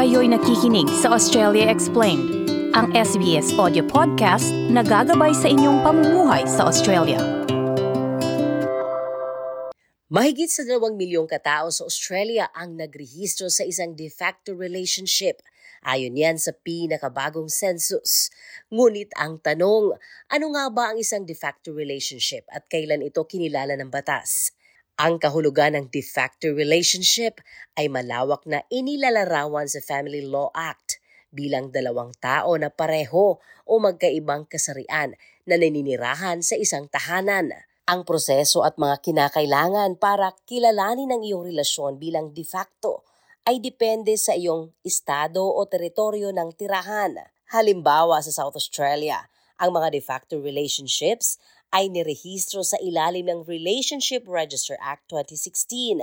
Kayo'y nakikinig sa Australia Explained, ang SBS audio podcast na gagabay sa inyong pamumuhay sa Australia. Mahigit sa dalawang milyong katao sa Australia ang nagrehistro sa isang de facto relationship. Ayon yan sa pinakabagong census. Ngunit ang tanong, ano nga ba ang isang de facto relationship at kailan ito kinilala ng batas? Ang kahulugan ng de facto relationship ay malawak na inilalarawan sa Family Law Act bilang dalawang tao na pareho o magkaibang kasarian na naninirahan sa isang tahanan. Ang proseso at mga kinakailangan para kilalanin ang iyong relasyon bilang de facto ay depende sa iyong estado o teritoryo ng tirahan. Halimbawa sa South Australia, ang mga de facto relationships ay nirehistro sa ilalim ng Relationship Register Act 2016.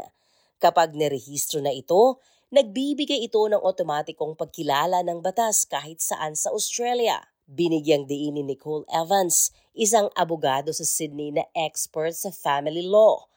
Kapag nirehistro na ito, nagbibigay ito ng otomatikong pagkilala ng batas kahit saan sa Australia. Binigyang diin ni Nicole Evans, isang abogado sa Sydney na expert sa family law.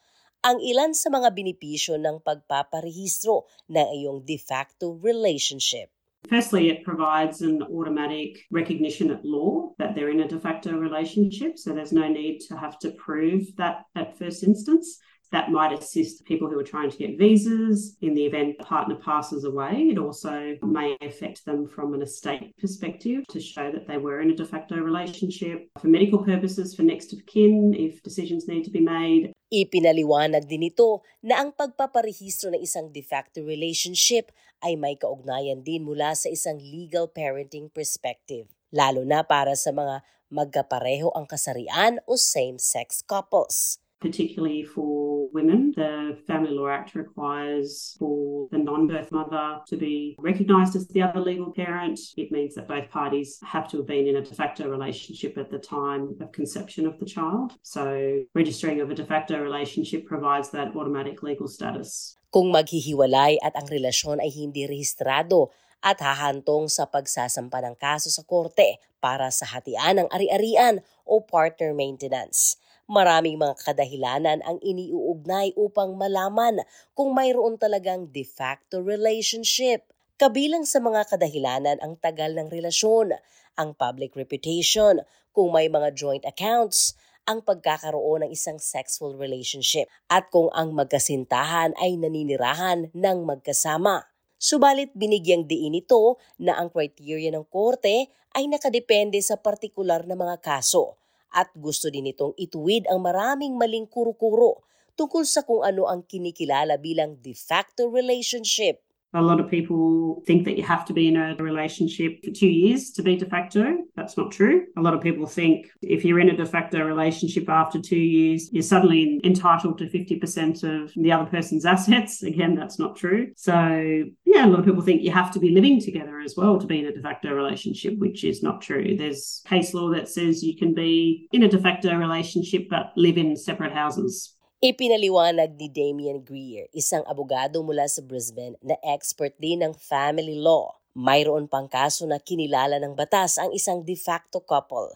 Ang ilan sa mga benepisyo ng pagpaparehistro ng iyong de facto relationship. Firstly, it provides an automatic recognition at law that they're in a de facto relationship, so there's no need to have to prove that at first instance. That might assist people who are trying to get visas in the event the partner passes away. It also may affect them from an estate perspective to show that they were in a de facto relationship. For medical purposes, for next of kin, if decisions need to be made, Ipinaliwanag din ito na ang pagpaparehistro ng isang de facto relationship ay may kaugnayan din mula sa isang legal parenting perspective, lalo na para sa mga magkapareho ang kasarian o same-sex couples. particularly for women. The Family Law Act requires for the non birth mother to be recognised as the other legal parent. It means that both parties have to have been in a de facto relationship at the time of conception of the child. So, registering of a de facto relationship provides that automatic legal status. Kung maghihiwalay at ang relasyon ay hindi rehistrado at hahantong sa pagsasampa ng kaso sa korte para sa hatian ng ari-arian o partner maintenance. Maraming mga kadahilanan ang iniuugnay upang malaman kung mayroon talagang de facto relationship. Kabilang sa mga kadahilanan ang tagal ng relasyon, ang public reputation, kung may mga joint accounts, ang pagkakaroon ng isang sexual relationship, at kung ang magkasintahan ay naninirahan ng magkasama. Subalit binigyang diin ito na ang criteria ng korte ay nakadepende sa partikular na mga kaso at gusto din itong ituwid ang maraming maling kuro-kuro tungkol sa kung ano ang kinikilala bilang de facto relationship. A lot of people think that you have to be in a relationship for two years to be de facto. That's not true. A lot of people think if you're in a de facto relationship after two years, you're suddenly entitled to 50% of the other person's assets. Again, that's not true. So, yeah, a lot of people think you have to be living together as well to be in a de facto relationship, which is not true. There's case law that says you can be in a de facto relationship but live in separate houses. Ipinaliwanag ni Damian Greer, isang abogado mula sa Brisbane na expert din ng family law. Mayroon pang kaso na kinilala ng batas ang isang de facto couple,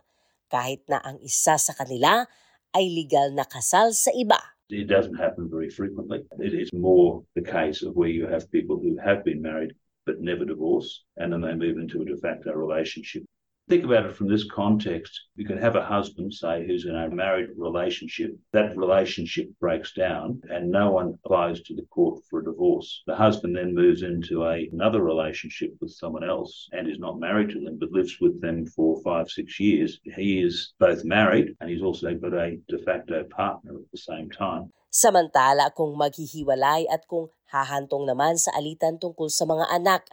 kahit na ang isa sa kanila ay legal na kasal sa iba. It doesn't happen very frequently. It is more the case of where you have people who have been married but never divorced, and then they move into a de facto relationship. Think about it from this context. You can have a husband, say, who's in a married relationship. That relationship breaks down and no one applies to the court for a divorce. The husband then moves into a, another relationship with someone else and is not married to them but lives with them for five, six years. He is both married and he's also got a de facto partner at the same time. Samantala kung maghihiwalay at kung hahantong naman sa alitan tungkol sa mga anak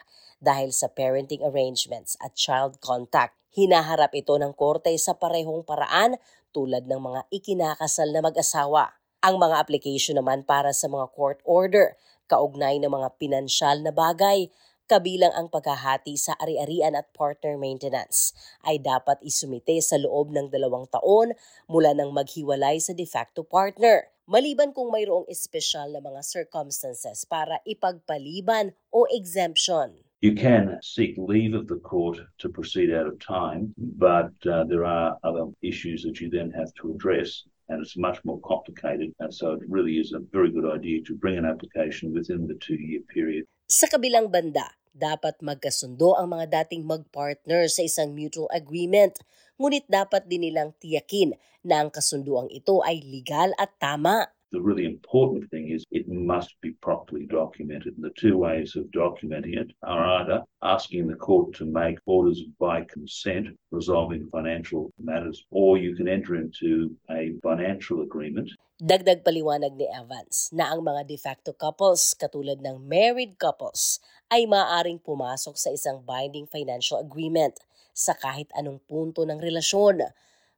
dahil sa parenting arrangements at child contact, hinaharap ito ng korte sa parehong paraan tulad ng mga ikinakasal na mag-asawa. Ang mga application naman para sa mga court order, kaugnay ng mga pinansyal na bagay, kabilang ang paghahati sa ari-arian at partner maintenance, ay dapat isumite sa loob ng dalawang taon mula nang maghiwalay sa de facto partner. Maliban kung mayroong espesyal na mga circumstances para ipagpaliban o exemption. You can seek leave of the court to proceed out of time, but uh, there are other issues that you then have to address, and it's much more complicated. And so it really is a very good idea to bring an application within the two year period. Sa kabilang banda, dapat magkasundo ang mga dating mag-partner sa isang mutual agreement, ngunit dapat din nilang tiyakin na ang kasunduang ito ay legal at tama. The really important thing is it must be properly documented. And the two ways of documenting it are either asking the court to make orders by consent resolving financial matters, or you can enter into a financial agreement. Dagdag paliwanag ni Evans na ang mga de facto couples katulad ng married couples ay maaaring pumasok sa isang binding financial agreement sa kahit anong punto ng relasyon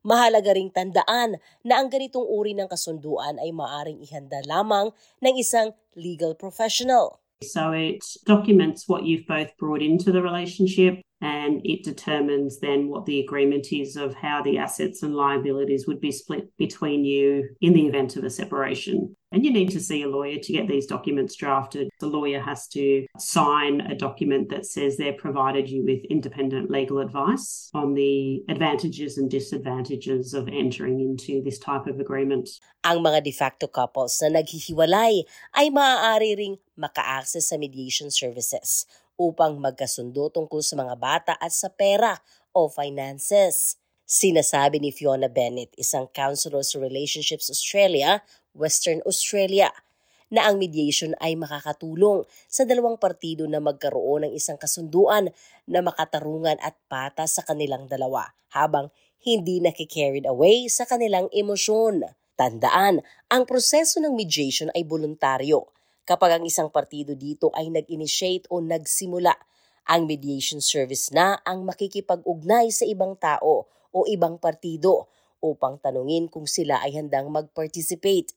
Mahalaga ring tandaan na ang ganitong uri ng kasunduan ay maaring ihanda lamang ng isang legal professional. So it documents what you've both brought into the relationship and it determines then what the agreement is of how the assets and liabilities would be split between you in the event of a separation. And you need to see a lawyer to get these documents drafted. The lawyer has to sign a document that says they've provided you with independent legal advice on the advantages and disadvantages of entering into this type of agreement. Ang mga de facto couples na naghihiwalay ay maaari ring maka-access sa mediation services upang magkasundo tungkol sa mga bata at sa pera o finances. Sinasabi ni Fiona Bennett, isang counselor sa Relationships Australia, Western Australia, na ang mediation ay makakatulong sa dalawang partido na magkaroon ng isang kasunduan na makatarungan at patas sa kanilang dalawa habang hindi nakikarried away sa kanilang emosyon. Tandaan, ang proseso ng mediation ay voluntaryo kapag ang isang partido dito ay nag-initiate o nagsimula. Ang mediation service na ang makikipag-ugnay sa ibang tao o ibang partido upang tanungin kung sila ay handang mag-participate.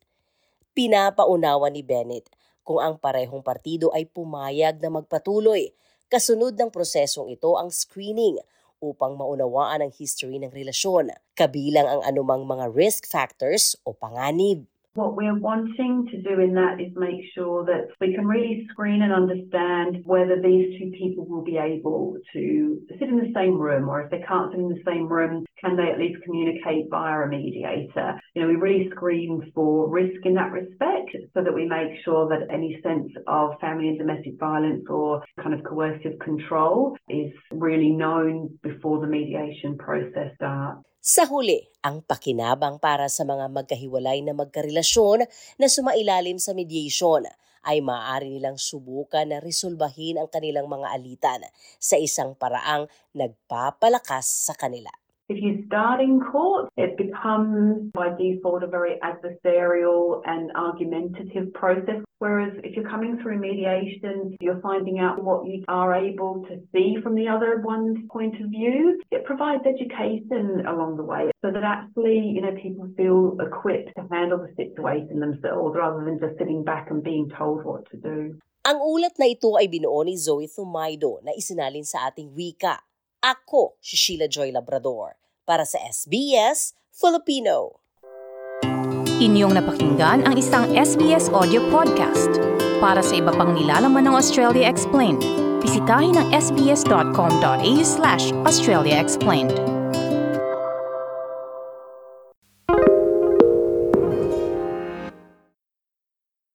Pinapaunawa ni Bennett kung ang parehong partido ay pumayag na magpatuloy. Kasunod ng prosesong ito ang screening upang maunawaan ang history ng relasyon, kabilang ang anumang mga risk factors o panganib. What we're wanting to do in that is make sure that we can really screen and understand whether these two people will be able to sit in the same room, or if they can't sit in the same room, can they at least communicate via a mediator? You know, we really screen for risk in that respect so that we make sure that any sense of family and domestic violence or kind of coercive control is really known before the mediation process starts. Sa huli, ang pakinabang para sa mga magkahiwalay na magkarelasyon na sumailalim sa mediation ay maaari nilang subukan na resolbahin ang kanilang mga alitan sa isang paraang nagpapalakas sa kanila. If you start in court, it becomes by default a very adversarial and argumentative process. Whereas if you're coming through mediation, you're finding out what you are able to see from the other one's point of view. It provides education along the way so that actually, you know, people feel equipped to handle the situation themselves rather than just sitting back and being told what to do. Ang ulat na ito ay binuo ni Zoe Thumaido na isinalin sa ating wika. Ako si Sheila Joy Labrador para sa SBS Filipino. Inyong napakinggan ang isang SBS audio podcast. Para sa iba pang nilalaman ng Australia Explained, bisitahin ang sbs.com.au slash Australia Explained.